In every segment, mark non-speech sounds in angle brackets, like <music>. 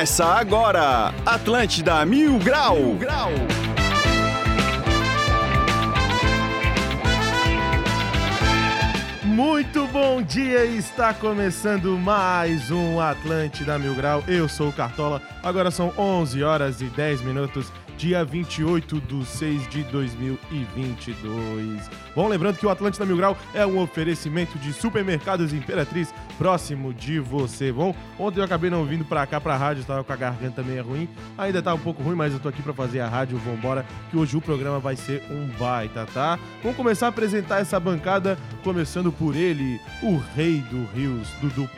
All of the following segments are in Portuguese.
Começa agora, Atlântida Mil Grau. Mil Grau. Muito bom dia, está começando mais um Atlântida Mil Grau. Eu sou o Cartola, agora são 11 horas e 10 minutos dia 28 de 6 de 2022. Bom, lembrando que o Atlântida Mil Grau é um oferecimento de supermercados Imperatriz próximo de você. Bom, ontem eu acabei não vindo pra cá pra rádio, estava com a garganta meio ruim. Ainda tá um pouco ruim, mas eu tô aqui pra fazer a rádio. Vambora, que hoje o programa vai ser um baita, tá? Vamos começar a apresentar essa bancada, começando por ele, o rei do Rios, Dudu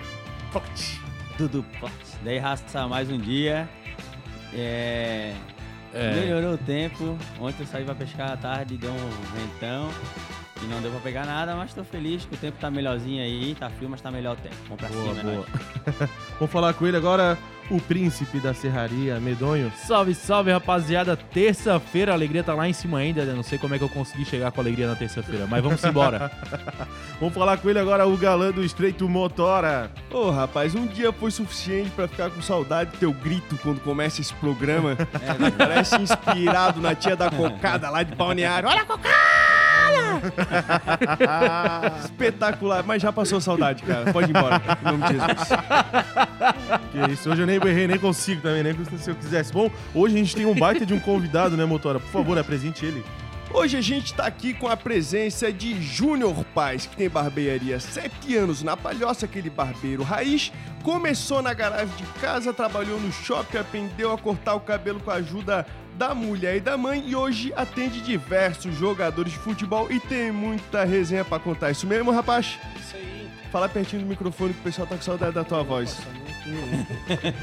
Pote. Dudu Pote. Dei raça mais um dia. É... É. Melhorou o tempo. Ontem eu saí pra pescar à tarde, deu um ventão. E não deu pra pegar nada, mas tô feliz que o tempo tá melhorzinho aí, tá frio, mas tá melhor o tempo. Vamos pra boa, cima, boa. <laughs> Vamos falar com ele agora, o príncipe da serraria, Medonho. Salve, salve, rapaziada. Terça-feira, a alegria tá lá em cima ainda. Né? Não sei como é que eu consegui chegar com alegria na terça-feira, mas vamos embora. <laughs> vamos falar com ele agora, o galã do Estreito Motora. Ô, oh, rapaz, um dia foi suficiente para ficar com saudade do teu grito quando começa esse programa. <laughs> É, parece inspirado na tia da cocada lá de balneário. Olha a cocada! <laughs> Espetacular, mas já passou saudade, cara. Pode ir embora, em nome de Jesus. <laughs> Que isso, hoje eu nem errei, nem consigo também, nem se eu quisesse. Bom, hoje a gente tem um baita de um convidado, né, Motora? Por favor, apresente ele. Hoje a gente tá aqui com a presença de Júnior Paz, que tem barbearia há sete anos na Palhoça, aquele barbeiro raiz. Começou na garagem de casa, trabalhou no shopping, aprendeu a cortar o cabelo com a ajuda da mulher e da mãe e hoje atende diversos jogadores de futebol e tem muita resenha para contar. Isso mesmo, rapaz? Isso aí. Fala pertinho do microfone que o pessoal tá com saudade da tua voz.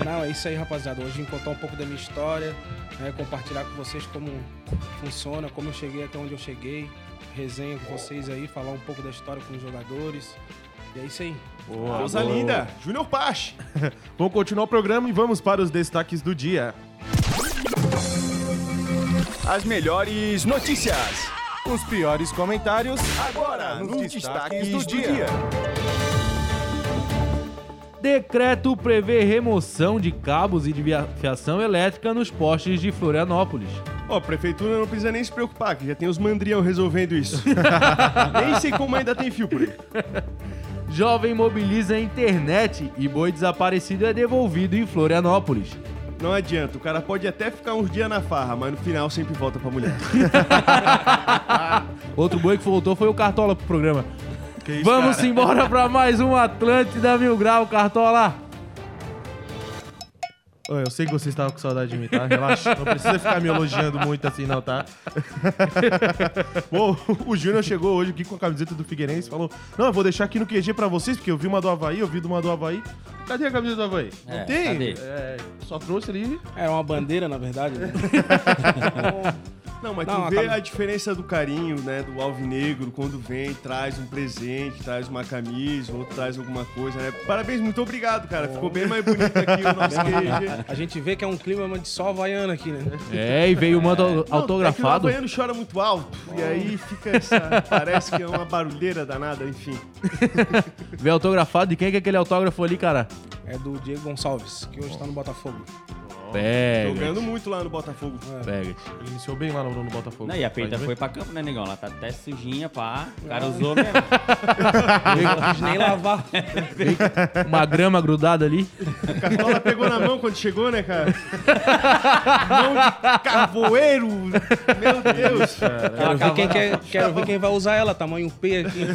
Não, é isso aí, rapaziada. Hoje vim contar um pouco da minha história, né, compartilhar com vocês como funciona, como eu cheguei até onde eu cheguei, resenha com vocês aí, falar um pouco da história com os jogadores. E é isso aí. Boa, Coisa linda! Júnior Pache! <laughs> vamos continuar o programa e vamos para os destaques do dia as melhores notícias. Os piores comentários. Agora, nos, nos destaques, destaques, do, dia. dia. Decreto prevê remoção de cabos e de fiação elétrica nos postes de Florianópolis. Ó, oh, a prefeitura não precisa nem se preocupar, que já tem os mandrião resolvendo isso. <laughs> nem sei como ainda tem fio por aí. Jovem mobiliza a internet e boi desaparecido é devolvido em Florianópolis. Não adianta, o cara pode até ficar uns dias na farra, mas no final sempre volta pra mulher. <laughs> Outro boi que voltou foi o Cartola pro programa. Isso, Vamos cara? embora pra mais um Atlântida Mil Grau, Cartola! Eu sei que você estava com saudade de mim, tá? Relaxa. Não precisa ficar me elogiando muito assim, não, tá? <laughs> Bom, o Júnior chegou hoje aqui com a camiseta do Figueirense e falou: Não, eu vou deixar aqui no QG pra vocês, porque eu vi uma do Havaí, eu vi uma do Havaí. Cadê a camiseta do Havaí? É, não tem? É, só trouxe ali. É uma bandeira, na verdade. Né? <laughs> Não, mas não, tu vê a diferença do carinho, né, do alvinegro, quando vem, traz um presente, traz uma camisa, outro traz alguma coisa, né? Parabéns, muito obrigado, cara. Ficou bem mais bonito aqui o nosso. <laughs> A gente vê que é um clima de só havaiano aqui, né? É, e veio o manto é. autografado. Não, é o havaiano chora muito alto, oh. e aí fica essa... Parece que é uma barulheira danada, enfim. <laughs> Veio autografado, de quem é, que é aquele autógrafo ali, cara? É do Diego Gonçalves, que hoje oh. tá no Botafogo. Pega. Jogando muito lá no Botafogo. É. Pega. Ele iniciou bem lá no, no Botafogo. Não, e a peita foi pra campo, né, negão? Ela tá até sujinha, pá. O cara usou mesmo. <laughs> não quis nem lavar. Uma grama grudada ali. A cartola pegou na mão quando chegou, né, cara? mão de cavoeiro. Meu Deus. Quero, ver quem, quer, quero ver quem vai usar ela, tamanho P aqui.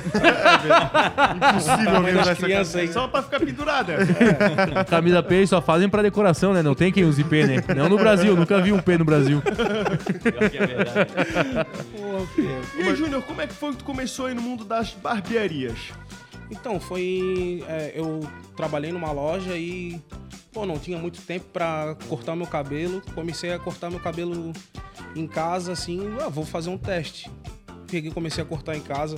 Impossível mesmo essa criança aí. Só pra ficar pendurada. É. Camisa P só fazem pra decoração, né? Não tem quem use P, né? Não no Brasil, nunca vi um P no Brasil. Pior que é verdade. e aí, Júnior, como é que foi que tu começou aí no mundo das barbearias? Então, foi. É, eu trabalhei numa loja e. Pô, não tinha muito tempo para cortar meu cabelo. Comecei a cortar meu cabelo em casa, assim. Ah, vou fazer um teste. Peguei, comecei a cortar em casa.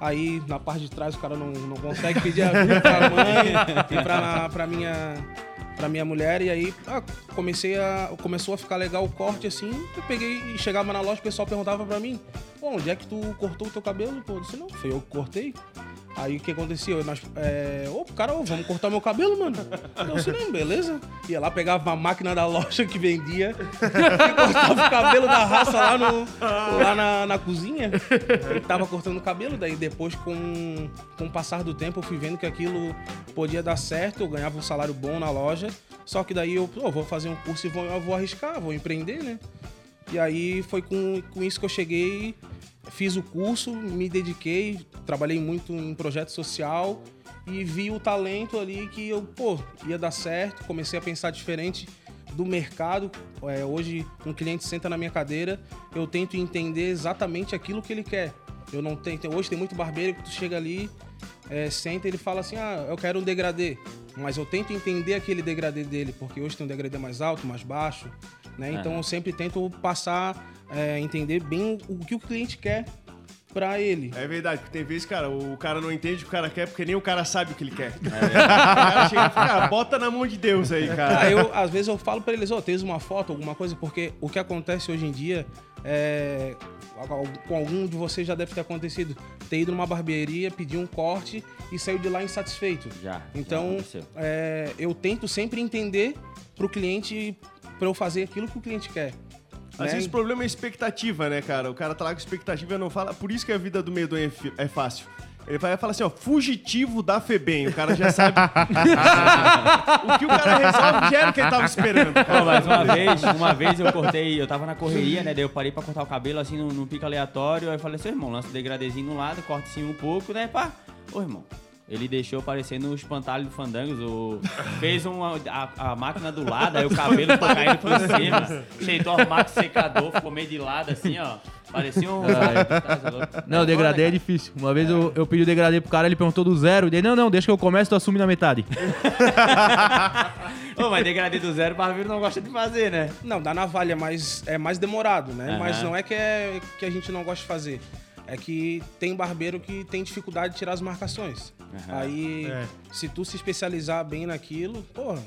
Aí na parte de trás o cara não, não consegue pedir ajuda pra mãe e pra, pra minha pra minha mulher e aí ah, comecei a começou a ficar legal o corte assim eu peguei e chegava na loja o pessoal perguntava para mim Pô, onde é que tu cortou o teu cabelo pô? Eu disse não foi eu que cortei Aí o que aconteceu? Nós, é, ô, cara, ô, vamos cortar meu cabelo, mano. Eu disse, não, beleza. Ia lá, pegava a máquina da loja que vendia <laughs> e cortava o cabelo da raça lá, no, lá na, na cozinha. Ele tava cortando o cabelo, daí depois, com, com o passar do tempo, eu fui vendo que aquilo podia dar certo, eu ganhava um salário bom na loja. Só que daí eu, pô, vou fazer um curso e vou, vou arriscar, vou empreender, né? E aí foi com, com isso que eu cheguei, fiz o curso, me dediquei, trabalhei muito em projeto social e vi o talento ali que eu, pô, ia dar certo, comecei a pensar diferente do mercado. É, hoje um cliente senta na minha cadeira, eu tento entender exatamente aquilo que ele quer. Eu não tenho, hoje tem muito barbeiro que tu chega ali, é, senta e ele fala assim: "Ah, eu quero um degradê". Mas eu tento entender aquele degradê dele, porque hoje tem um degradê mais alto, mais baixo, né? Então eu sempre tento passar, é, entender bem o que o cliente quer pra ele. É verdade, porque tem vezes, cara, o cara não entende o que o cara quer porque nem o cara sabe o que ele quer. <laughs> o cara chega e fala, cara, bota na mão de Deus aí, cara. Aí eu, às vezes eu falo pra eles, ó, tens uma foto, alguma coisa, porque o que acontece hoje em dia é. Com algum de vocês já deve ter acontecido. Ter ido numa barbearia, pedir um corte e saiu de lá insatisfeito. Já, já Então, aconteceu. é, eu tento sempre entender pro cliente, pra eu fazer aquilo que o cliente quer. Às né? vezes o problema é expectativa, né, cara? O cara tá lá com expectativa e não fala. Por isso que a vida do medonho é, é fácil. Ele vai falar assim, ó, fugitivo da FEBEM. O cara já sabe. <laughs> o que o cara resolve já era o que ele tava esperando. Cara. mas uma vez, uma vez eu cortei, eu tava na correria, né? Daí eu parei pra cortar o cabelo assim num, pico aleatório. Aí eu falei, seu irmão, lança o degradezinho no lado, corta assim um pouco, né? Pá. Ô, irmão. Ele deixou parecendo o espantalho do Fandangos. O... <laughs> Fez uma, a, a máquina do lado, aí o cabelo foi caindo por cima. Cheitou o armário secador, ficou meio de lado assim, ó. Parecia um. <laughs> Não, o degradê é difícil. Uma vez eu, eu pedi o degradê pro cara, ele perguntou do zero. E daí, não, não, deixa que eu comece, tu assume na metade. <laughs> Ô, mas degradê do zero, o barbeiro não gosta de fazer, né? Não, da navalha, mas é mais demorado, né? Aham. Mas não é que, é que a gente não gosta de fazer. É que tem barbeiro que tem dificuldade de tirar as marcações. Aham. Aí, É. se tu se especializar bem naquilo, porra.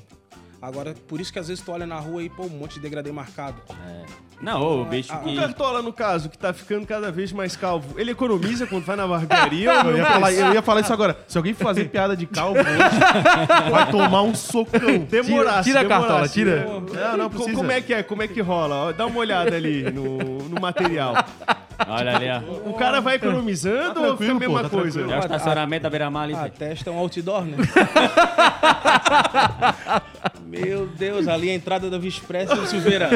Agora, por isso que às vezes tu olha na rua e, pô, um monte de degradê marcado. É. Não, ô, o bicho Ah, O que. Cartola, no caso, que tá ficando cada vez mais calvo, ele economiza quando vai na barbearia <laughs> Eu ia, não falar, eu ia falar isso agora. Se alguém fazer piada de calvo hoje, vai tomar um socão. <laughs> Demorasse, Tira a demorasse. cartola, tira. Não, não, precisa. como é que é? Como é que rola? Dá uma olhada ali no, no material. Olha ali, ó. O cara vai economizando Tá ou fica a mesma pô, tá coisa? É o estacionamento da beira-mar ali, A testa é um outdoor, né? <laughs> Meu Deus, ali a entrada da Vispressa do Silveira.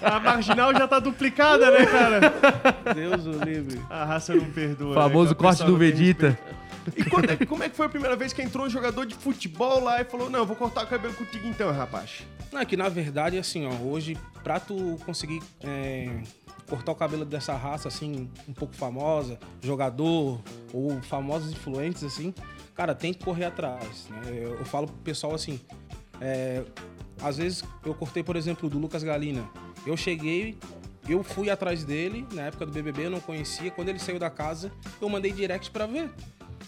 A marginal já tá duplicada, né, cara? Deus o livre. A raça não perdoa. Famoso né? O corte pessoal do não tem Vegeta. E quando é- como é que foi a primeira vez que entrou um jogador de futebol lá e falou: Não, vou cortar o cabelo contigo então, rapaz? Não, é que na verdade, assim, ó, hoje, pra tu conseguir é, cortar o cabelo dessa raça, assim, um pouco famosa, jogador, ou famosos influentes, assim, cara, tem que correr atrás, né? Eu, eu falo pro pessoal assim, é, às vezes eu cortei, por exemplo, do Lucas Galina. Eu cheguei, eu fui atrás dele, na época do BBB, eu não conhecia. Quando ele saiu da casa, eu mandei direct pra ver.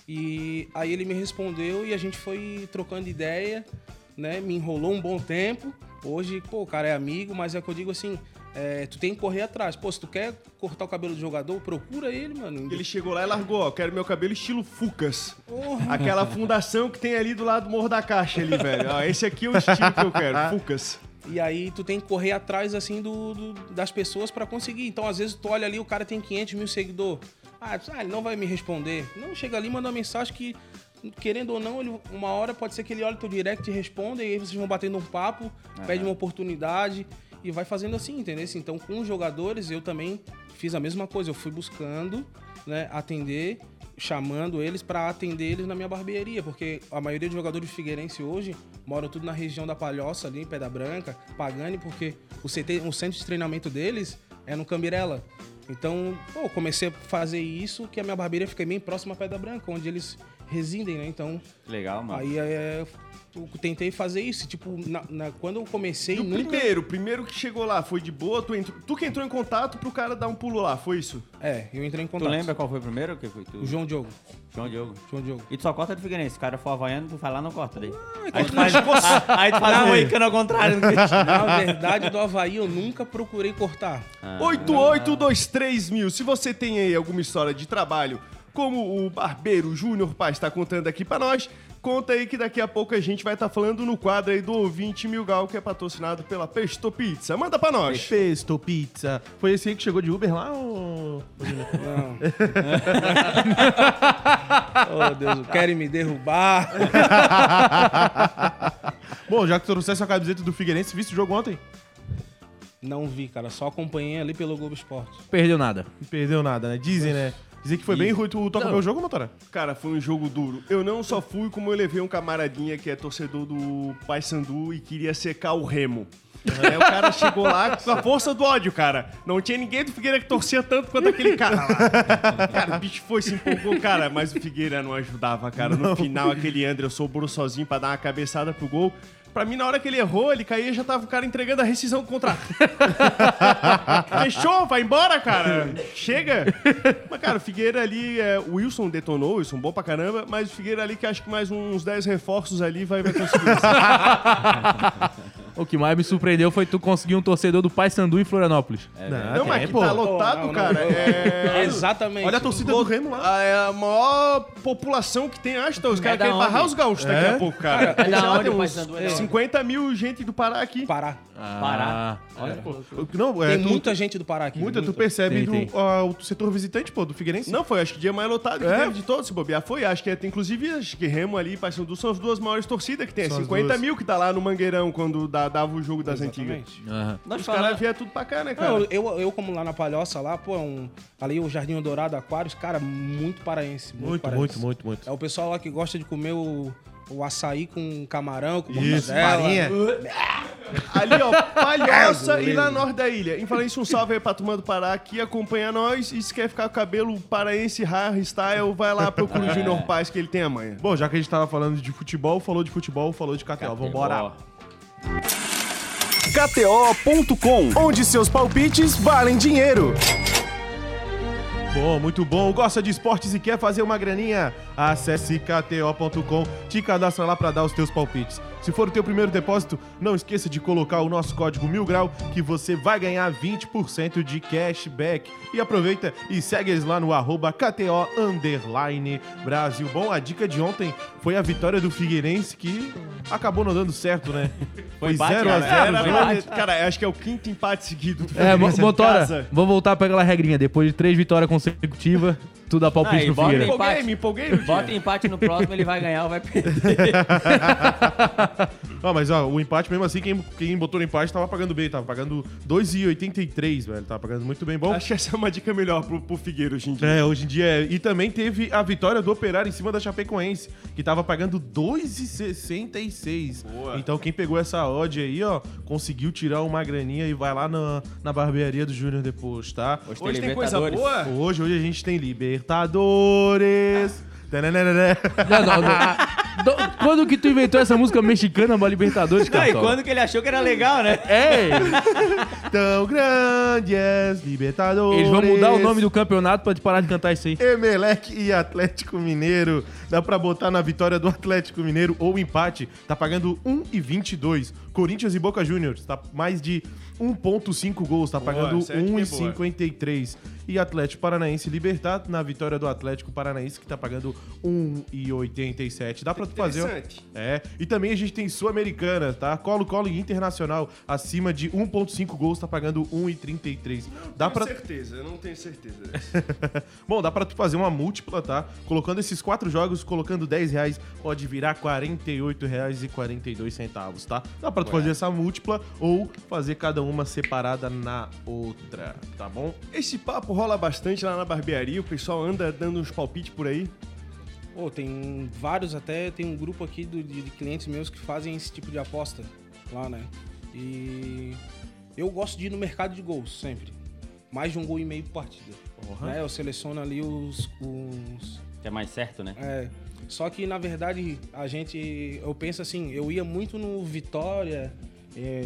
E aí ele me respondeu e a gente foi trocando ideia, né? Me enrolou um bom tempo. Hoje, pô, o cara é amigo, mas é que eu digo assim, é, tu tem que correr atrás. Pô, se tu quer cortar o cabelo do jogador, procura ele, mano. Ele chegou lá e largou: Ó, quero meu cabelo estilo Fucas. Porra. Aquela fundação que tem ali do lado do Morro da Caixa ali, velho. Ó, esse aqui é o estilo que eu quero, Fucas. E aí tu tem que correr atrás, assim, do, do- das pessoas pra conseguir. Então, às vezes, tu olha ali, o cara tem 500 mil seguidores. Ah, ah, ele não vai me responder. Não, chega ali e manda uma mensagem que, querendo ou não, ele- uma hora pode ser que ele olhe teu direct e responda, e aí vocês vão batendo um papo, pede uma oportunidade e vai fazendo assim, entendeu? Então, com os jogadores, eu também fiz a mesma coisa. Eu fui buscando, né, atender, chamando eles pra atender eles na minha barbearia, porque a maioria dos jogadores de Figueirense hoje moram tudo na região da Palhoça, ali em Pedra Branca, Pagani, porque o, CT, o centro de treinamento deles é no Cambirela. Então, pô, comecei a fazer isso, que a minha barbearia fica bem próxima à Pedra Branca, onde eles residem, né? Então, Legal, mano. aí é, eu tentei fazer isso. Tipo, na- na- quando eu comecei, E o nunca... primeiro, o primeiro que chegou lá, foi de boa? Tu, entrou- tu que entrou em contato pro cara dar um pulo lá, foi isso? É, eu entrei em Tu contato. lembra qual foi o primeiro? Que foi tu? O João Diogo. João Diogo. João Diogo. E tu só corta de Figueirense. Se o cara for havaiano, tu vai lá não corta daí. é Aí tu faz, a- <laughs> aí tu faz um moicano ao contrário. <laughs> Na verdade, do Havaí eu nunca procurei cortar. Ah. 8823 mil. Se você tem aí alguma história de trabalho como o barbeiro Júnior Paz está contando aqui pra nós, conta aí que daqui a pouco a gente vai estar falando no quadro aí do ouvinte Milgal, que é patrocinado pela Pesto Pizza. Manda pra nós. Pesto Pizza. Foi esse aí que chegou de Uber lá ou... Não. <laughs> oh, Deus, querem me derrubar. <laughs> Bom, já que tu trouxesse a camiseta do Figueirense, viste o jogo ontem? Não vi, cara. Só acompanhei ali pelo Globo Esporte. Perdeu nada. Perdeu nada, né? Dizem, né? Dizem que foi bem ruim. Tu toca o jogo, motora? Cara, foi um jogo duro. Eu não só fui, como eu levei um camaradinha que é torcedor do Paysandu e queria secar o Remo. Aí o cara chegou lá <laughs> com a força do ódio, cara. Não tinha ninguém do Figueira que torcia tanto quanto aquele cara lá. Cara, o bicho foi, se empolgou, cara, mas o Figueira não ajudava, cara. No final, aquele André sobrou sozinho pra dar uma cabeçada pro gol. Pra mim, na hora que ele errou, ele caía já tava o cara entregando a rescisão do contrato. <laughs> Fechou, vai embora, cara. Chega. Mas, cara, o Figueira ali, é, o Wilson detonou, o Wilson bom pra caramba, mas o Figueira ali que acho que mais uns 10 reforços ali vai, vai conseguir. <laughs> O que mais me surpreendeu foi tu conseguir um torcedor do Paysandu em Florianópolis. não, mas que tá lotado, Não, não, cara. não. É... Exatamente. Olha a torcida do Remo lá. Ah, É a maior população que tem, acho. Então, os caras da querem barrar os gaúchos daqui É? a pouco, cara. É da onde tem o uns Paysandu é? 50 mil gente do Pará aqui. Pará. Pará. Olha, Não, é, Tem tu- muita gente do Pará aqui. Muita, tu percebe Tem, do, ó, o setor visitante, pô, do Figueirense. Não, foi acho que o dia mais lotado que É? teve de todos, se bobear. Foi, acho que é, tem, inclusive, acho que Remo ali e Paysandu são as duas maiores torcidas que tem. É São as 50 duas. mil que tá lá no Mangueirão quando dá- dava o jogo das antigas. Exatamente. aham. Nós Os caras falamos... viam tudo pra cá, né, cara? Não, eu, eu, como lá na Palhoça, lá, pô, é um, ali o Jardim Dourado Aquários, cara, muito paraense. Muito, Muito, paraense. muito, muito, muito. É o pessoal lá que gosta de comer o, o açaí com camarão, com Isso, mortadela. farinha. Ali, ó, Palhoça e lá norte da ilha. Em falar isso, um salve aí pra turma do Pará que acompanha nós. E se quer ficar com o cabelo paraense hard style, vai lá procura o <laughs> Junior Paz que ele tem a manha. Bom, já que a gente tava falando de futebol, falou de futebol, falou de KTO. Vambora. KTO.com, onde seus palpites valem dinheiro. Bom, muito bom. Gosta de esportes e quer fazer uma graninha? Acesse kto.com, te cadastra lá pra dar os teus palpites. Se for o teu primeiro depósito, não esqueça de colocar o nosso código Mil Grau que você vai ganhar 20% de cashback. E aproveita e segue eles lá no arroba KTO Underline Brasil. Bom, a dica de ontem foi a vitória do Figueirense que acabou não dando certo, né? <laughs> Foi empate, 0 a né? 0 Era, jogo. cara, acho que é o quinto empate seguido do É, Figueirense em motora, casa. vamos voltar pra aquela regrinha. Depois de três vitórias consecutivas, tu dá palpite Aí, pro bota Me Figueira. aí. empolguei, empate. me empolguei no Bota empate no próximo, ele vai ganhar ou vai perder. <laughs> Ó, mas ó, o empate mesmo assim, quem, quem botou no empate tava pagando bem, tava pagando 2,83, velho. Tava pagando muito bem bom. Acho que essa é uma dica melhor pro, pro Figueiro hoje em dia. É, hoje em dia é. E também teve a vitória do Operário em cima da Chapecoense, que tava pagando 2,66. Boa. Então quem pegou essa odd aí, ó, conseguiu tirar uma graninha e vai lá na, na barbearia do Júnior depois, tá? Hoje, Hoje tem coisa Libertadores. boa? Hoje, hoje a gente tem Libertadores. Tananana. Não, não, não. <laughs> Do- Quando que tu inventou essa música mexicana pra Libertadores, Não, e cara? quando que ele achou que era legal, né? É, <laughs> Tão grandes, Libertadores. eles vão mudar o nome do campeonato pra te parar de cantar isso aí. Emelec e Atlético Mineiro. Dá pra botar na vitória do Atlético Mineiro ou empate. Tá pagando 1,22. Corinthians e Boca Juniors. Tá mais de 1,5 gols. Tá pagando essa é de boa. 1,53. E Atlético Paranaense Libertar na vitória do Atlético Paranaense, que tá pagando 1,87. Dá pra tu fazer. É. E também a gente tem Sul-Americana, tá? Colo-Colo e Internacional. Acima de 1,5 gols, tá pagando 1,33. Dá Tenho pra. certeza, eu não tenho certeza. <laughs> Bom, dá pra tu fazer uma múltipla, tá? Colocando esses quatro jogos, colocando 10 reais, pode virar R$ 48,42 tá? Dá pra tu fazer essa múltipla ou fazer cada uma separada na outra, tá bom? Esse papo rola bastante lá na barbearia, o pessoal anda dando uns palpites por aí. Pô, tem vários até, tem um grupo aqui do- de, de clientes meus que fazem esse tipo de aposta lá, né? E eu gosto de ir no mercado de gols, sempre. Mais de um gol e meio por partida. Né? Eu seleciono ali os, os, Que é mais certo, né? É. Só que, na verdade, a gente. Eu penso assim, eu ia muito no vitória, é,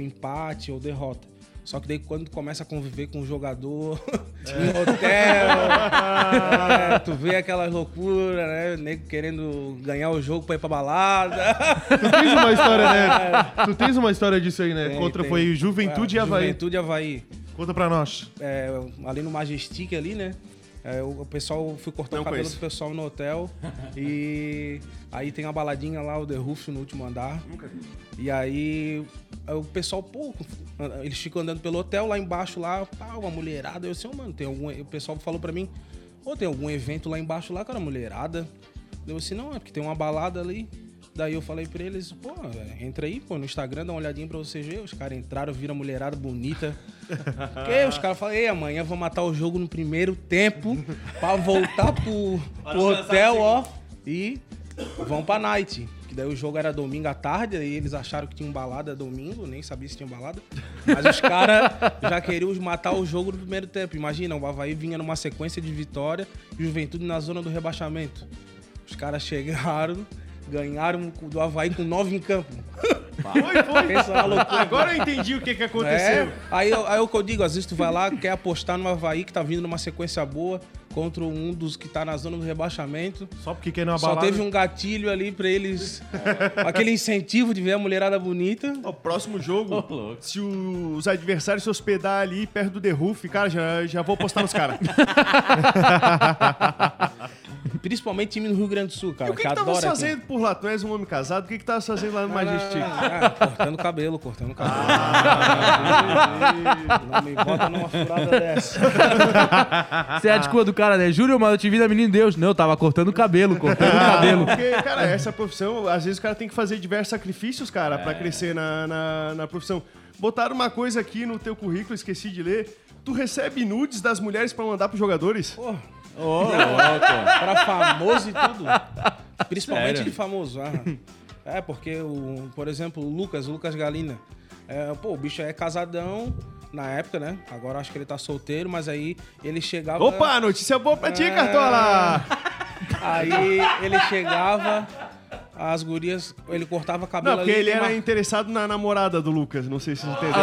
empate ou derrota. Só que daí quando começa a conviver com o jogador <laughs> em hotel, <laughs> é, tu vê aquelas loucuras, né? O nego querendo ganhar o jogo pra ir pra balada. Tu tens uma história, né? <laughs> Tu tens uma história disso aí, né? Tem, Contra tem. foi Juventude e É, Havaí. Juventude e Havaí. Conta pra nós. É, ali no Majestic ali, né? É, o o pessoal, fui cortar Não o cabelo conheço. do pessoal no hotel. <laughs> e aí tem a baladinha lá, o The Roof, no último andar. Nunca vi. E aí o pessoal, pô, eles ficam andando pelo hotel lá embaixo, lá, pá, uma mulherada. Eu assim, "Ô, mano, tem algum. O pessoal falou pra mim, ô, tem algum evento lá embaixo lá, cara, mulherada. Eu assim, não, é porque tem uma balada ali. Daí eu falei pra eles, pô, entra aí, pô, no Instagram, dá uma olhadinha pra vocês verem. Os caras entraram, viram a mulherada bonita. <laughs> Porque os caras falaram, ei, amanhã vou matar o jogo no primeiro tempo pra voltar pro, <laughs> pro hotel, ó. E vão pra night. Que daí o jogo era domingo à tarde, aí eles acharam que tinha um balada domingo, nem sabia se tinha balada. Mas os caras <laughs> já queriam matar o jogo no primeiro tempo. Imagina, o Havaí vinha numa sequência de vitória, Juventude na zona do rebaixamento. Os caras chegaram, ganharam do Havaí com nove em campo. Foi, foi. <laughs> Agora eu entendi o que, que aconteceu. É, aí, eu- aí é o que eu digo, às vezes tu vai lá, quer apostar no Havaí que tá vindo numa sequência boa contra um dos que tá na zona do rebaixamento. Só porque quer ir numa Só teve um gatilho ali pra eles. aquele incentivo de ver a mulherada bonita. O próximo jogo, se o- os adversários se hospedar ali perto do The Roof, cara, já, já vou postar nos caras. <laughs> <laughs> Principalmente time no Rio Grande do Sul, E cara. o que, que tava adora aqui. fazendo por lá? Tu és um homem casado, o que que tava fazendo lá no Majestic? Ah, ah, cortando cabelo, cortando cabelo. não me bota numa furada dessa. Você é a desculpa do cara, né? Júlio, mas eu te vi da Menino Deus. Não, eu tava cortando o cabelo, cortando o cabelo. Porque, cara, essa profissão, às vezes o cara tem que fazer diversos sacrifícios, cara, pra crescer na, na, na profissão. Botaram uma coisa aqui no teu currículo, esqueci de ler. Tu recebe nudes das mulheres pra mandar pros jogadores? Pô, Ô, louco. Pra famoso e tudo. Principalmente Sério? de famoso. ah. É, porque, o, por exemplo, o Lucas, o Lucas Galina. É, pô, o bicho é casadão na época, né? Agora acho que ele tá solteiro, mas aí ele chegava. Opa, notícia boa pra ti, É. Cartola! Aí ele chegava, as gurias, ele cortava cabelo Não, porque ele era uma- interessado na namorada do Lucas, não sei se vocês entenderam.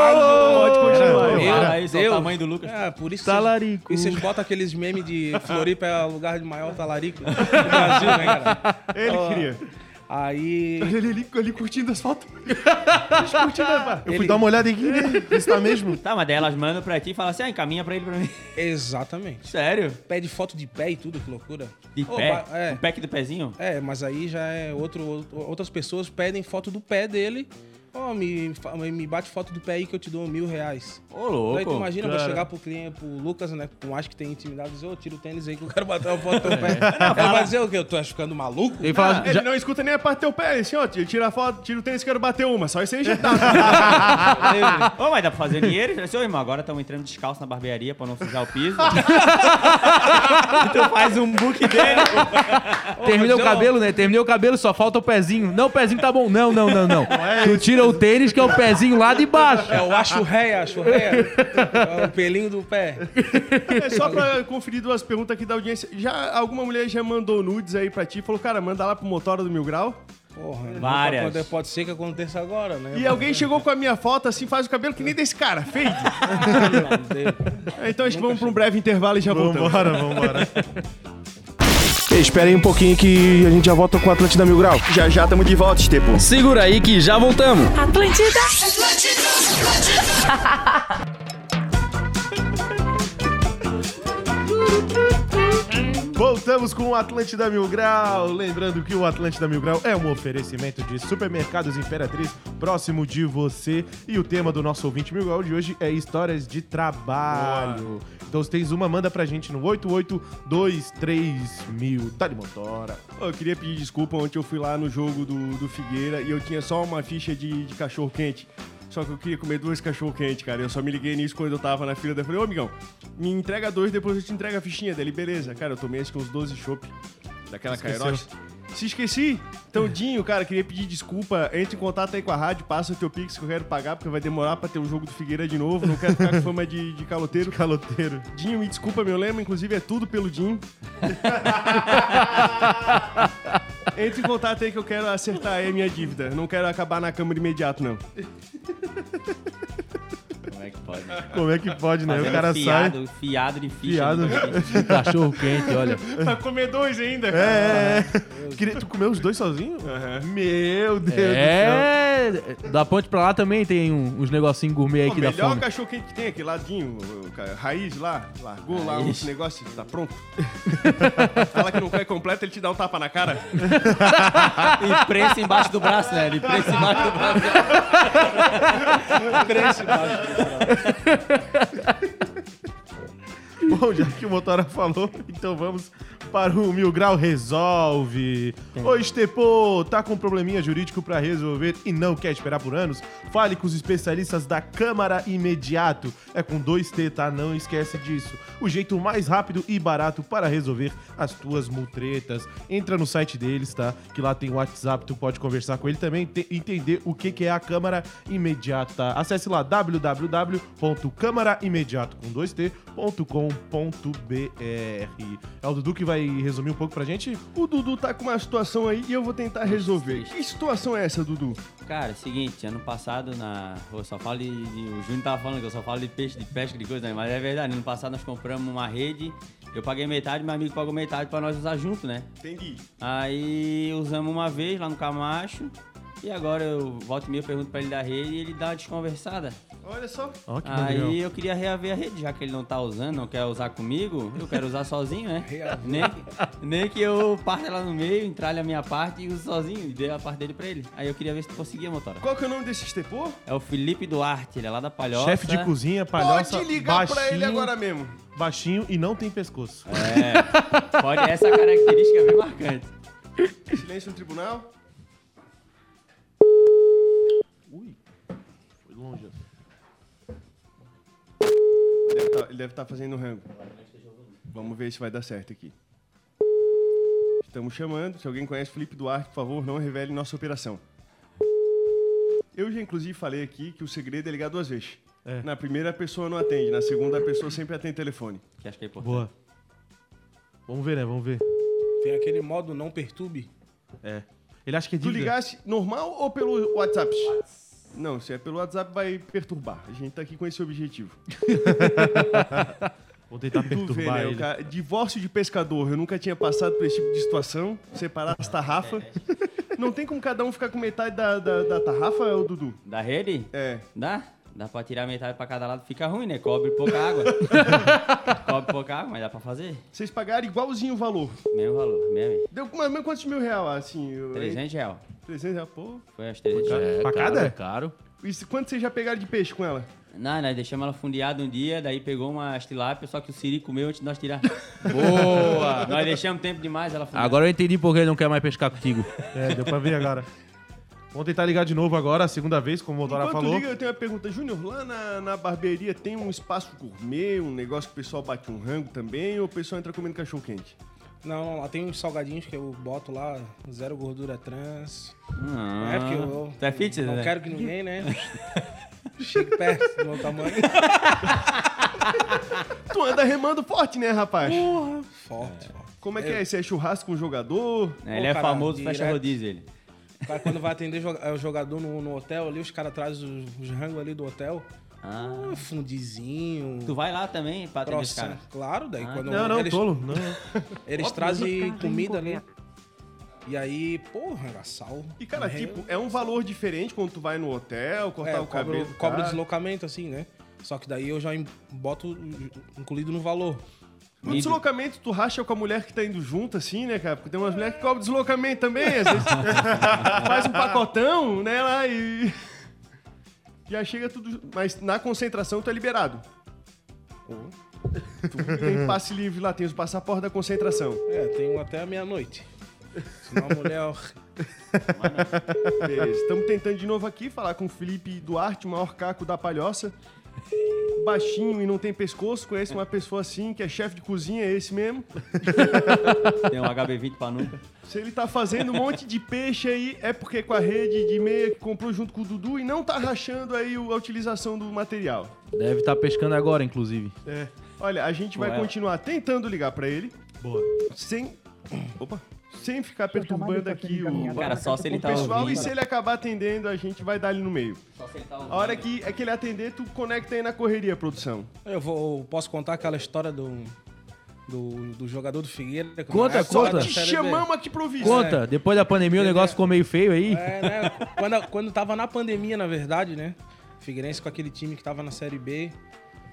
Pode continuar. Aí, só o tamanho do Lucas. É, por isso. Talarico. E vocês botam aqueles memes de Floripa é o lugar de maior talarico do Brasil, né, cara? <laughs> Ele Ó, queria. Aí. Olha ele ali, ali curtindo as fotos. Eles <laughs> curtindo a... Eu fui Ele- dar uma olhada aqui, né? Isso tá mesmo? Tá, mas daí elas mandam pra ti e falam assim, ah, encaminha pra ele pra mim. Exatamente. Sério? Pede foto de pé e tudo, que loucura. De Ô, pé? ba- é. O pack do pezinho? É, mas aí já é outro, outro- outras pessoas pedem foto do pé dele. Ó, me, fa- me bate foto do pé aí que eu te dou mil reais. Ô, louco. Daí tu imagina, cara. chegar pro cliente, pro Lucas, né? Com acho que tem intimidade, dizer, ô, tira o tênis aí que eu quero bater uma foto do teu pé. Ele vai dizer o quê? Eu tô ficando maluco? Ele fala, Ele já- não escuta nem a parte do teu pé, ele assim, ó, tira a foto, tira o tênis, quero bater uma, só isso aí já tá. <laughs> Ô, mas dá pra fazer dinheiro? Assim, Ô, irmão, agora estamos entrando descalço na barbearia pra não sujar o piso. e <laughs> tu faz um book dele. terminei o eu- cabelo, né? Terminei o cabelo, só falta o pezinho. Não, o pezinho tá bom. Não, não, não, não. tu tira o tênis, que é o pezinho lá de baixo. É o achurreia, achurreia. É o pelinho do pé. É só pra conferir duas perguntas aqui da audiência. Já alguma mulher já mandou nudes aí pra ti? Falou, cara, manda lá pro motora do Mil Grau. Porra, Várias. Pode, pode ser que aconteça agora, né? E alguém chegou com a minha foto assim, faz o cabelo que nem desse cara, fade. É, Então acho que vamos pra um breve intervalo e já voltamos. Vambora, vambora. Espera aí um pouquinho que a gente já volta com o Atlântida Mil Grau. Já já estamos de volta, Estepo. Segura aí que já voltamos. Atlântida. <laughs> Voltamos com o Atlântida Mil Grau. Lembrando que o Atlântida Mil Grau é um oferecimento de supermercados Imperatriz próximo de você. E o tema do nosso ouvinte Mil Grau de hoje é histórias de trabalho. Então se tens uma, manda pra gente no 8823 Tá de motora. Eu queria pedir desculpa, ontem eu fui lá no jogo do, do Figueira e eu tinha só uma ficha de, de cachorro quente. Só que eu queria comer dois cachorro quente, cara. Eu só me liguei nisso quando eu tava na fila. Daí eu falei, ô amigão, me entrega dois, depois eu te entrego a fichinha dele. Beleza, cara, eu tomei acho que uns 12 chopp daquela. Kairos. Se esqueci. Então, Dinho, cara, queria pedir desculpa. Entre em contato aí com a rádio, passa o teu pix que eu quero pagar, porque vai demorar pra ter o jogo do Figueira de novo. Não quero ficar com fama de, de caloteiro. <laughs> Caloteiro. Dinho, me desculpa, meu lema, inclusive é tudo pelo Dinho. <laughs> Entre em contato aí que eu quero acertar aí a minha dívida. Não quero acabar na câmara imediato, não. Como é que pode? Como é que pode, né? Fazendo o cara sai. fiado, fiado de ficha. Fiado. <laughs> Cachorro quente, olha. Pra comer dois ainda, É, é, é. Queria- Tu comeu os dois sozinho? Meu Deus do céu. É, é, da ponte pra lá também tem um- uns negocinhos gourmet aí O que dá melhor fome. cachorro quente que tem aqui, ladinho, o raiz lá, largou lá Raiz. uns negócios, tá pronto. <laughs> Fala que não quer completo, ele te dá um tapa na cara. <laughs> E prensa embaixo do braço, né? Ele prensa embaixo do braço. <laughs> Cresce embaixo. Bom, já que o Motora falou, então vamos para o Mil Grau Resolve. Ô, Estepô, tá com um probleminha jurídico pra resolver e não quer esperar por anos? Fale com os especialistas da Câmara Imediato. É com dois T, tá? Não esquece disso. O jeito mais rápido e barato para resolver as tuas multretas. Entra no site deles, tá? Que lá tem o WhatsApp, tu pode conversar com ele também, te- entender o que, que é a Câmara Imediata. Acesse lá www.câmaraimediato com dois T.com.br. É o Dudu que vai resumir um pouco pra gente? O Dudu tá com uma situação aí e eu vou tentar resolver. Que situação é essa, Dudu? Cara, é o seguinte, ano passado na. Eu só falo de, de- O Júnior tava falando que eu só falo de peixe, de pesca, de coisa, né? Mas é verdade, ano passado nós compramos uma rede, eu paguei metade, meu amigo pagou metade pra nós usar junto, né? Entendi. Aí usamos uma vez lá no Camacho. E agora eu volto e meia, pergunto pra ele da rede e ele dá uma desconversada. Olha só. Ó, que. Aí eu queria reaver a rede, já que ele não tá usando, não quer usar comigo, eu quero usar sozinho, né? nem, nem que eu parta lá no meio, entralhe a minha parte e use sozinho, e dê a parte dele pra ele. Aí eu queria ver se tu conseguia, motora. Qual que é o nome desse estepô? É o Felipe Duarte, ele é lá da Palhoça. Chefe de cozinha, palhoça, Pode ligar pra ele baixinho- agora mesmo. Baixinho e não tem pescoço. É, pode, essa característica é bem marcante. Silêncio no tribunal. Foi longe. Ele deve estar fazendo rango. Vamos ver se vai dar certo aqui. Estamos chamando. Se alguém conhece Felipe Duarte, por favor, não revele nossa operação. Eu já, inclusive, falei aqui que o segredo é ligar duas vezes. É. Na primeira, a pessoa não atende. Na segunda, a pessoa sempre atende telefone. Que acho que é importante. Boa. Vamos ver, né? Vamos ver. Tem aquele modo não perturbe. É. Ele acha que é Tu dívida. ligasse normal ou pelo WhatsApp? Não, se é pelo WhatsApp, vai perturbar. A gente tá aqui com esse objetivo. <laughs> Vou tentar Tu vê, perturbar né? o ele. cara- divórcio de pescador. Eu nunca tinha passado por esse tipo de situação. Separar as tarrafas. Não tem como cada um ficar com metade da, da, da tarrafa, ô Dudu? Da rede? É. Dá? Dá pra tirar metade pra cada lado, fica ruim, né? Cobre pouca água. <laughs> Cobre pouca água, mas dá pra fazer. Vocês pagaram igualzinho o valor. Mesmo valor, mesmo. Deu mais ou menos quantos mil reais, assim? eu- 300 real. 300 reais, pô. Foi 300 real. É, Pra caro, cada? é caro. E se- quanto vocês já pegaram de peixe com ela? Não, nós deixamos ela fundeada um dia, daí pegou uma tilápia, só que o Siri comeu antes de nós tirar. <laughs> Boa! nós deixamos tempo demais ela fundeada. Agora eu entendi por que ele não quer mais pescar contigo. É, deu pra ver agora. Vamos tentar ligar de novo agora, a segunda vez, como o Motora Enquanto falou. liga, eu tenho uma pergunta. Júnior, lá na, na barbearia tem um espaço gourmet, um negócio que o pessoal bate um rango também, ou o pessoal entra comendo cachorro quente? Não, não, lá tem uns salgadinhos que eu boto lá, zero gordura trans. Não, é porque eu, é fitness, não né? quero que ninguém, né? <laughs> Chegue perto do meu tamanho. <laughs> Tu anda remando forte, né, rapaz? Forte, forte. Como é que é? Você é churrasco com o jogador? É, ele Pô, é cara, famoso fecha direto. rodízio, ele. O cara, quando vai atender é, o jogador no, no hotel ali, os caras trazem os, os rangos ali do hotel. Ah, Ah, fundizinho. tu vai lá também pra atender os caras? Claro, daí Ah, quando Não, não, eles, tolo. Não. <laughs> eles trazem comida ali. E aí, porra, sal. E, cara, tipo, é um valor diferente quando tu vai no hotel, cortar é, o cobra, cabelo. do cobra cara. deslocamento, assim, né? Só que daí eu já em- boto incluído no valor. No deslocamento, tu racha com a mulher que tá indo junto, assim, né, cara? Porque tem umas mulheres que cobram deslocamento também, às vezes. <laughs> faz um pacotão, né, lá e. Já chega tudo. Mas na concentração tu é liberado. Tu tem passe livre lá, tem os passaportes da concentração. É, tenho até a meia-noite. Senão a mulher. Beleza. Estamos tentando de novo aqui falar com o Felipe Duarte, o maior caco da palhoça. Baixinho e não tem pescoço. Conhece uma pessoa assim, que é chefe de cozinha, é esse mesmo. <laughs> Tem um HB20 pra nunca. Se ele tá fazendo um monte de peixe aí, é porque com a rede de meia que comprou junto com o Dudu e não tá rachando aí a utilização do material. Deve estar pescando agora, inclusive. É. Olha, a gente vai Ué. continuar tentando ligar pra ele, Boa. sem. Opa! Sem ficar perturbando aqui o, Cara, só se ele o tá pessoal. ouvindo. E se ele acabar atendendo, a gente vai dar ali no meio. Só se ele tá A hora que, é que ele atender, tu conecta aí na correria, produção. Eu vou, posso contar aquela história do, do, do jogador do Figueira. Conta, época conta. Te chamamos aqui pro visto. Conta, depois da pandemia o negócio é- ficou meio feio aí. É, né? Quando, quando tava na pandemia, na verdade, né? Figueirense com aquele time que tava na Série B.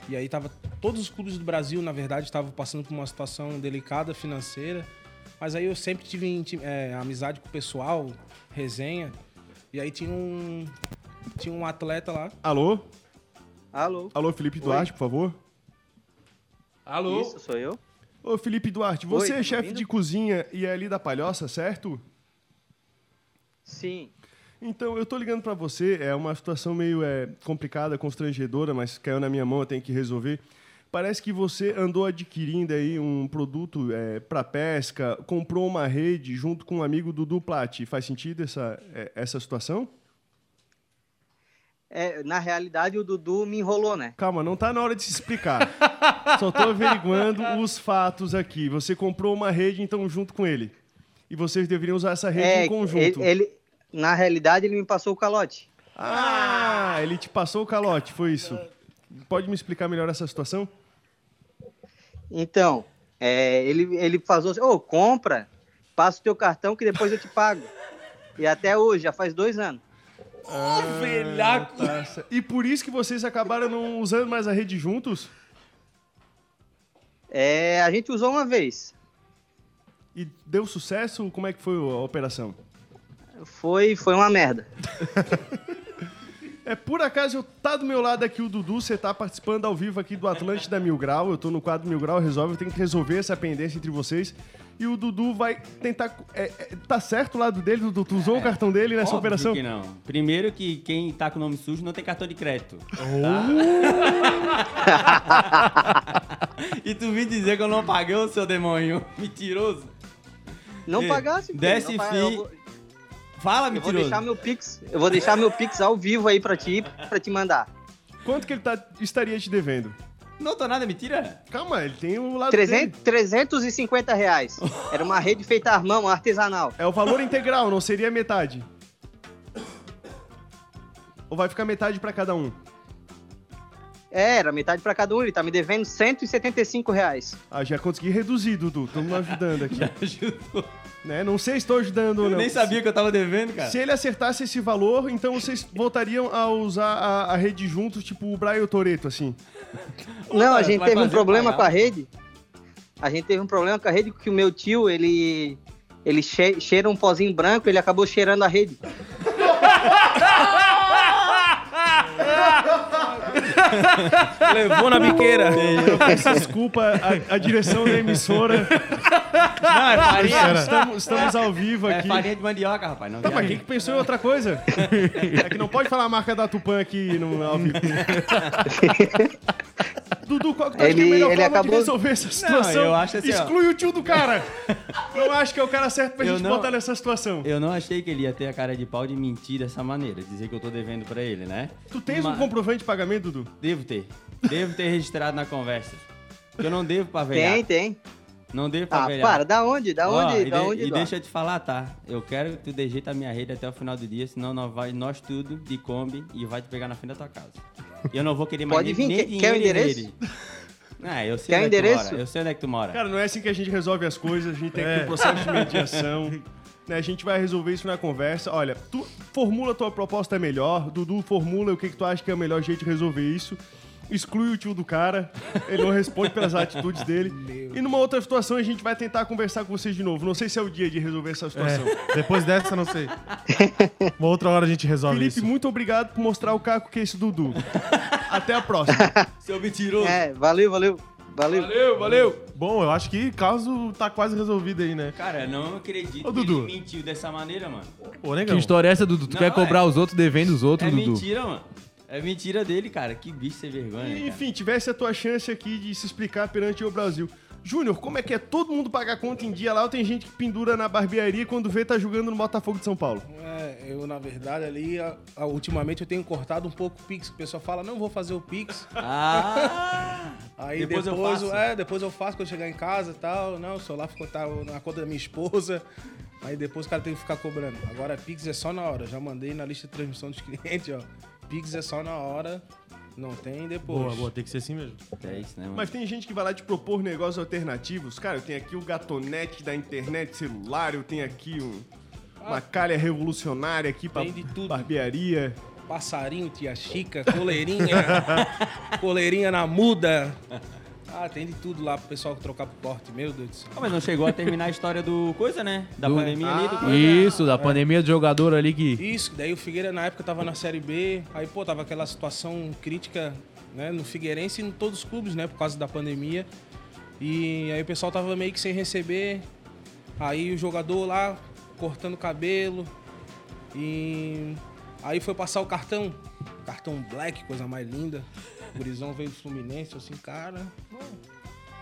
E aí tava. Todos os clubes do Brasil, na verdade, estavam passando por uma situação delicada financeira. Mas aí eu sempre tive é, amizade com o pessoal, resenha. E aí tinha um. Tinha um atleta lá. Alô? Alô? Alô, Felipe Duarte, por favor. Alô? Isso, sou eu? Ô, Felipe Duarte, você Oi, é tá chefe de cozinha e é ali da Palhoça, certo? Sim. Então, eu tô ligando pra você, é uma situação meio é, complicada, constrangedora, mas caiu na minha mão, eu tenho que resolver. Parece que você andou adquirindo aí um produto é, para pesca, comprou uma rede junto com um amigo Dudu Plati. Faz sentido essa, é, essa situação? É, na realidade, o Dudu me enrolou, né? Calma, não tá na hora de se explicar. <laughs> Só tô averiguando os fatos aqui. Você comprou uma rede, então, junto com ele. E vocês deveriam usar essa rede É, em conjunto. ele, ele- na realidade, ele me passou o calote. Ah, ele te passou o calote, foi isso. Pode me explicar melhor essa situação? Então, é, ele, ele passou assim, ô, compra, passa o teu cartão que depois eu te pago. E até hoje, já faz dois anos. velhaco. Nossa, E por isso que vocês acabaram não usando mais a rede juntos? É, a gente usou uma vez. E deu sucesso? Como é que foi a operação? Foi, foi uma merda. <laughs> É, por acaso, eu tá do meu lado aqui o Dudu, você tá participando ao vivo aqui do Atlântida Mil Grau, eu tô no quadro Mil Grau Resolve, eu tenho que resolver essa pendência entre vocês. E o Dudu vai tentar... é, é, tá certo o lado dele, Dudu? Tu usou o cartão dele nessa Óbvio operação? que não. Primeiro que quem tá com o nome sujo não tem cartão de crédito. tá? <laughs> e tu vim dizer que eu não paguei o seu demônio. Mentiroso. Não pagasse, filho, desce não paga- eu vou- Fala, Eu vou mentiroso. deixar meu Pix, eu vou deixar meu Pix ao vivo aí pra ti, pra te mandar. Quanto que ele tá- estaria te devendo? Não tô nada, mentira. Calma, ele tem o lado 300, dele. 350 reais. Era uma rede feita à mão, artesanal. É o valor integral, não seria metade. Ou vai ficar metade pra cada um? É, era metade pra cada um, ele tá me devendo 175 reais. Ah, já consegui reduzir, Dudu. Estamos ajudando aqui. <laughs> Ajudou. né? Não sei se estou ajudando ou Eu não. nem sabia que eu tava devendo, cara. Se ele acertasse esse valor, então vocês voltariam a usar a, a rede juntos, tipo o Brian o Toreto, assim. Não, a gente teve um problema pagar. com a rede. A gente teve um problema com a rede que o meu tio, ele ele che- cheira um pozinho branco, ele acabou cheirando a rede. <laughs> Levou na biqueira. Eu peço desculpa a, a direção da emissora. Não, é farinha. Estamos, estamos ao vivo É aqui. farinha de mandioca, rapaz. Não Tá, mas quem que pensou em outra coisa? É que não pode falar a marca da Tupã aqui no ao vivo. <laughs> Dudu, qual que tu acha que é a Ele- melhor ele forma de acabou- resolver essa situação? eu acho assim, ó. Exclui o tio do cara. <laughs> Não acho que é o cara certo pra Eu gente não- botar nessa situação. Eu não achei que ele ia ter a cara de pau de mentir dessa maneira, dizer que eu tô devendo pra ele, né? Tu tens um Mas- comprovante de pagamento, Dudu? Devo ter. Devo ter registrado na conversa. Porque eu não devo pra velhar. Tem, tem. Não devo pra Ah, velhar. para, da onde? Da Ó, onde? e da de- onde? E deixa eu te falar, tá? Eu quero que tu dejeita a minha rede até o final do dia, senão nós, vai, nós tudo de Kombi e vai te pegar na frente da tua casa. E eu não vou querer mais Pode nem, vir, nem quer- quer o endereço? rede. Ah, eu sei Quer o onde é que tu endereço? mora. Eu sei onde é que tu mora. Cara, não é assim que a gente resolve as coisas, a gente tem que ter um processo de mediação. <laughs> né? A gente vai resolver isso na conversa. Olha, tu formula a tua proposta melhor, Dudu formula o que, que tu acha que é o melhor jeito de resolver isso. Exclui o tio do cara, ele não responde pelas atitudes dele. <laughs> E numa outra situação a gente vai tentar conversar com vocês de novo. Não sei se é o dia de resolver essa situação. É, depois dessa, não sei. <laughs> Uma outra hora a gente resolve Felipe, isso. muito obrigado por mostrar o caco que é esse Dudu. <laughs> Até a próxima. Seu mentiroso. É, valeu, valeu. Valeu. Valeu, valeu. Bom, eu acho que o caso tá quase resolvido aí, né? Cara, eu não acredito Ô, que Dudu. ele mentiu dessa maneira, mano. Ô, Que negão. história é essa, Dudu? Tu Não, quer é. cobrar os outros devendo os outros, É Dudu? mentira, mano. É mentira dele, cara. Que bicho sem vergonha, cara? Enfim, tivesse a tua chance aqui de se explicar perante o Brasil. Júnior, como é que é todo mundo pagar conta em dia lá ou tem gente que pendura na barbearia e quando vê tá jogando no Botafogo de São Paulo? É, eu, na verdade, ali, a- a- ultimamente eu tenho cortado um pouco o Pix. O pessoal fala, não vou fazer o Pix. Ah! <laughs> Aí Depois depois, eu faço. É, depois eu faço quando eu chegar em casa e tal. Não, o celular ficou tá, na conta da minha esposa. Aí depois o cara tem que ficar cobrando. Agora Pix é só na hora. Já mandei na lista de transmissão dos clientes, ó. Pix é só na hora. Não tem depois. Boa, boa, tem que ser assim mesmo. É isso, né, mano? Mas tem gente que vai lá te propor negócios alternativos. Cara, eu tenho aqui o gatonete da internet celular, eu tenho aqui um, uma calha revolucionária aqui pra Tem de tudo. barbearia. Passarinho, tia Chica, coleirinha, <laughs> coleirinha na muda. Ah, tem de tudo lá pro pessoal trocar pro porte, meu Deus do céu. Ah, mas não chegou a terminar a história do coisa, né? Da Do- pandemia ali. Do coisa. Isso, da pandemia do jogador ali que. Isso, daí o Figueira na época tava na Série B, aí pô, tava aquela situação crítica, né, no Figueirense e em todos os clubes, né, por causa da pandemia. E aí o pessoal tava meio que sem receber. Aí o jogador lá cortando cabelo. E aí foi passar o cartão, cartão black, coisa mais linda. O veio do Fluminense, assim, cara,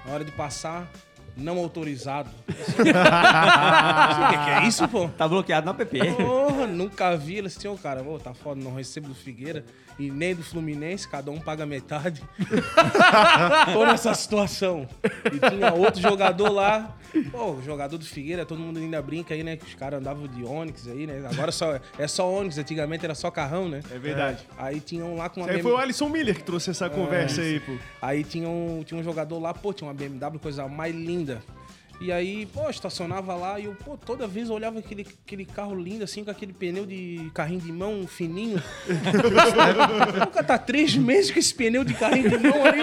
na hora de passar, não autorizado. <laughs> O que, que é isso, pô? Tá bloqueado no app. Porra, nunca vi. Ele assim, ô cara, ô, tá foda, não recebo do Figueira e nem do Fluminense, cada um paga metade. <laughs> Tô nessa situação. E tinha outro jogador lá. Pô, o jogador do Figueira, todo mundo ainda brinca aí, né? Que os caras andavam de Onix aí, né? Agora só, é só Onix, antigamente era só carrão, né? É verdade. Aí tinha um lá com uma Aí BMW foi o Alisson Miller que trouxe essa conversa aí, pô. Aí tinha um, tinha um jogador lá, pô, tinha uma BMW, coisa mais linda. E aí, pô, estacionava lá e eu, pô, toda vez eu olhava aquele, aquele carro lindo, assim, com aquele pneu de carrinho de mão fininho. <laughs> Nunca tá três meses com esse pneu de carrinho de mão ali.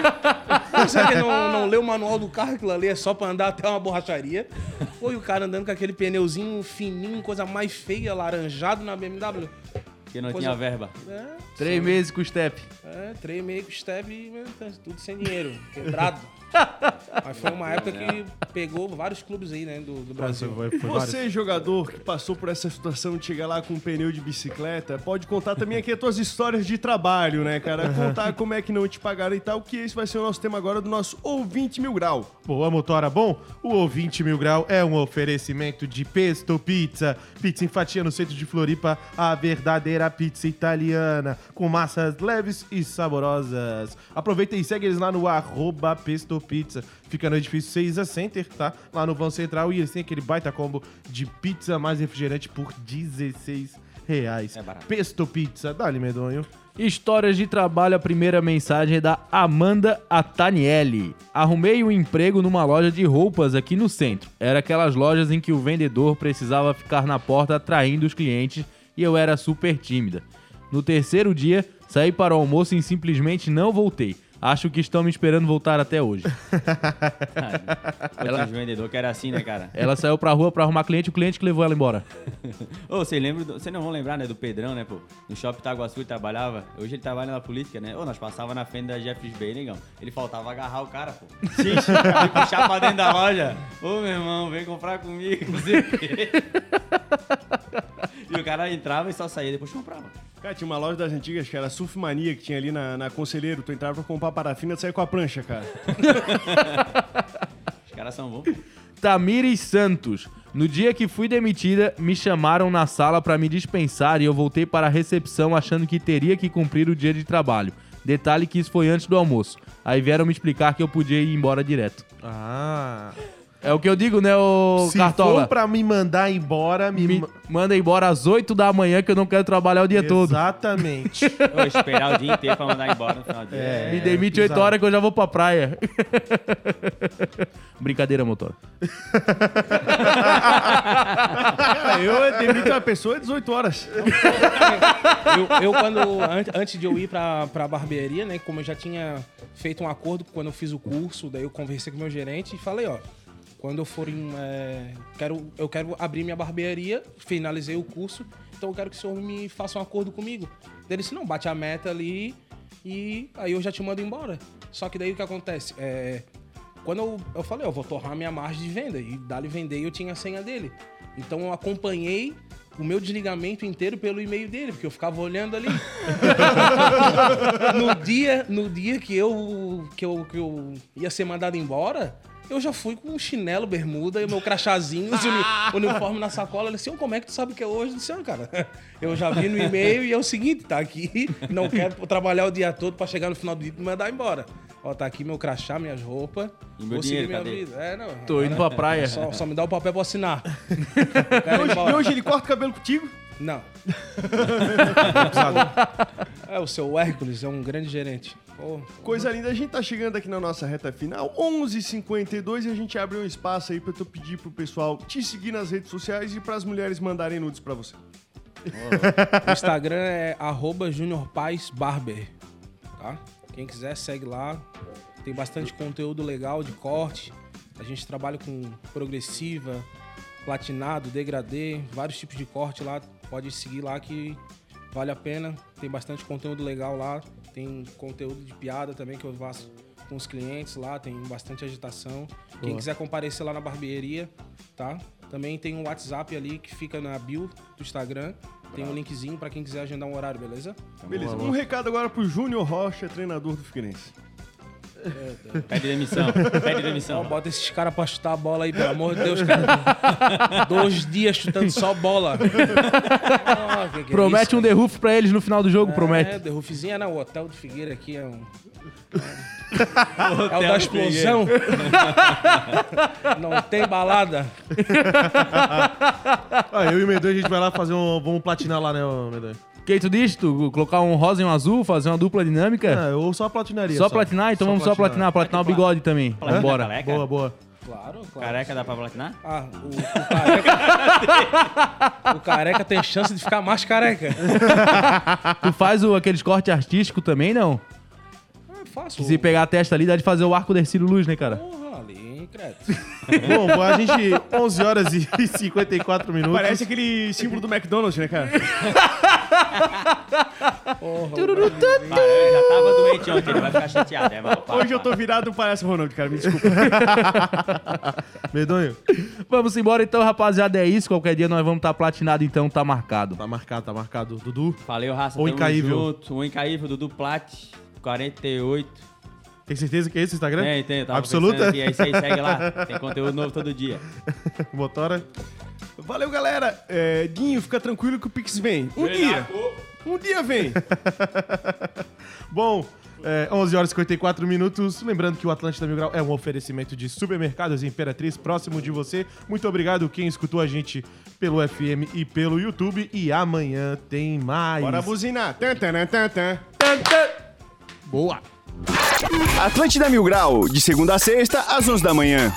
Será que não, não leu o manual do carro? Aquilo ali é só pra andar até uma borracharia. Foi o cara andando com aquele pneuzinho fininho, coisa mais feia, laranjado na BMW. Porque não Coisa- tinha verba. É, Três meses com o step. é, três meio com step e tudo sem dinheiro, quebrado. Mas foi uma época que pegou vários clubes aí, né, do, do Brasil. Foi, foi vários. Você, jogador que passou por essa situação de chegar lá com um pneu de bicicleta, pode contar também aqui as tuas histórias de trabalho, né, cara? Contar como é que não te pagaram e tal, que esse vai ser o nosso tema agora do nosso Ouvinte Mil Grau. Boa, motora bom? O ouvinte Mil Grau é um oferecimento de Pesto Pizza. Pizza em fatia no centro de Floripa, a verdadeira pizza italiana, com massas leves e saborosas. Aproveita e segue eles lá no arroba Pesto Pizza. Fica no edifício 6 a Center, tá? Lá no vão central e eles têm aquele baita combo de pizza mais refrigerante por 16 reais. É barato. Pesto Pizza, dá-lhe medonho. Histórias de trabalho, a primeira mensagem é da Amanda Atanielli. Arrumei um emprego numa loja de roupas aqui no centro. Era aquelas lojas em que o vendedor precisava ficar na porta atraindo os clientes e eu era super tímida. No terceiro dia, saí para o almoço e simplesmente não voltei. Acho que estão me esperando voltar até hoje. <laughs> Ela... Os vendedores que era assim, né, cara? Ela saiu pra rua pra arrumar cliente, o cliente que levou ela embora. <laughs> Ô, vocês lembram? do- Vocês não vão lembrar, né, do Pedrão, né, pô? No shopping Itaguaçu ele trabalhava. Hoje ele trabalha na política, né? Ô, nós passava na frente da FSB, negão. Ele faltava agarrar o cara, pô. <laughs> E puxar pra dentro da loja. Ô, meu irmão, vem comprar comigo, não sei o quê. E o cara entrava e só saía, depois comprava. Cara, tinha uma loja das antigas que era Surf Mania, que tinha ali na, na Conselheiro. Tu entrava pra comprar parafina e saia com a prancha, cara. <laughs> Os caras são bons. Tamires Santos. No dia que fui demitida, me chamaram na sala pra me dispensar e eu voltei para a recepção achando que teria que cumprir o dia de trabalho. Detalhe que isso foi antes do almoço. Aí vieram me explicar que eu podia ir embora direto. Ah. É o que eu digo, né, ô Se Cartola? for pra me mandar embora, me... Me ma- manda embora às 8 da manhã que eu não quero trabalhar o dia todo. Exatamente. <laughs> Ô, esperar o dia inteiro pra mandar embora no final do dia. É. Me demite 8 bizarro. horas que eu já vou pra praia. <laughs> Brincadeira, motor. <laughs> Eu demito uma pessoa às 18 horas. Eu, eu quando, an- antes de eu ir pra, pra barbearia, né, como eu já tinha feito um acordo quando eu fiz o curso, daí eu conversei com o meu gerente e falei, ó, quando eu for em, é, quero, eu quero abrir minha barbearia, finalizei o curso, então eu quero que o senhor me faça um acordo comigo. Ele disse, não, bate a meta ali e aí eu já te mando embora. Só que daí o que acontece? É, quando eu, eu falei, eu vou torrar minha margem de venda. E dali vender eu tinha a senha dele. Então eu acompanhei o meu desligamento inteiro pelo e-mail dele, porque eu ficava olhando ali. <laughs> no dia, no dia que eu, que eu que eu ia ser mandado embora, eu já fui com um chinelo, bermuda e o meu crachazinho, uni- uniforme na sacola. Ele disse, "Ô, como é que tu sabe que é hoje? Eu disse, "Ah, cara, <laughs> eu já vi no e-mail e é o seguinte, tá aqui, não <laughs> quero trabalhar o dia todo pra chegar no final do dia e me mandar embora. Ó, tá aqui meu crachá, minhas roupas. E meu vou seguir dinheiro, minha cadê? vida. É, não. Tô indo pra praia. Só, só me dá o papel pra assinar. <laughs> E hoje, e hoje ele corta o cabelo contigo? Não. É, o seu Hércules é um grande gerente. Coisa linda, a gente tá chegando aqui na nossa reta final, 11h52, e a gente abre um espaço aí pra tu pedir pro pessoal te seguir nas redes sociais e pras mulheres mandarem nudes pra você. o <laughs> Instagram é arroba Junior Paz Barber, tá? Quem quiser, segue lá. Tem bastante conteúdo legal de corte. A gente trabalha com progressiva, platinado, degradê, vários tipos de corte lá. Pode seguir lá que vale a pena. Tem bastante conteúdo legal lá. Tem conteúdo de piada também que eu faço com os clientes lá. Tem bastante agitação. Quem quiser comparecer lá na barbearia, tá? Também tem um WhatsApp ali que fica na bio do Instagram. Tem um linkzinho pra quem quiser agendar um horário, beleza? Beleza, um recado agora pro Júnior Rocha, treinador do Figueirense. Pede demissão. Pede Não, demissão. bota esses caras pra chutar a bola aí, pelo amor de Deus, cara. Dois dias chutando só bola. Ah, que que é Promete isso, um derrufo pra eles no final do jogo, É, promete. The Roofzinho é na- o hotel do Figueira aqui, é um. É o da explosão. Não tem balada. Ah, eu e o Medonho, a gente vai lá fazer um... Vamos platinar lá, né, ô, Que tu disse? Tu colocar um rosa e um azul, fazer uma dupla dinâmica? Ah, ou só a platinaria. só, platinar? Então vamos só platinar. Platinar o bigode também. Platina Vambora. careca? Boa, boa. Claro, claro. Careca dá pra platinar? Ah, o, o careca. o careca tem chance de ficar mais careca. <laughs> Tu faz o, aqueles cortes artísticos também, não? É fácil. Que se pegar a testa ali, dá de fazer o arco Dercílio Luz, né, cara? Porra, ali, credo. Bom, bom, a gente... 11 horas e 54 <laughs> minutos. Parece aquele símbolo do McDonald's, né, cara? <laughs> Porra, eu já tava doente ontem, ele vai ficar chateado. É, mal, para, Hoje eu tô virado parece Ronald, cara, me desculpa. <laughs> Medonho, Vamos embora então, rapaziada. É isso. Qualquer dia nós vamos estar platinado, então tá marcado. tá marcado, tá marcado. Dudu, Valeu, raça. O incaível. Junto. O incaível Dudu Plat, 48. Tem certeza que é esse o Instagram? Tem, tem. Tava Absoluta? Aqui, é isso aí, segue lá. <laughs> Tem conteúdo novo todo dia. <laughs> Motora. Valeu, galera. É, Guinho, fica tranquilo que o Pix vem. Um dia. Um dia vem. <laughs> Bom, é, 11 horas e 54 minutos. Lembrando que o Atlântida Mil Grau é um oferecimento de supermercados Imperatriz próximo de você. Muito obrigado quem escutou a gente pelo FM e pelo YouTube. E amanhã tem mais. Bora buzinar. Tan, tan, tan, tan. Boa! Atlântida Mil Grau, de segunda a sexta, às 11 da manhã.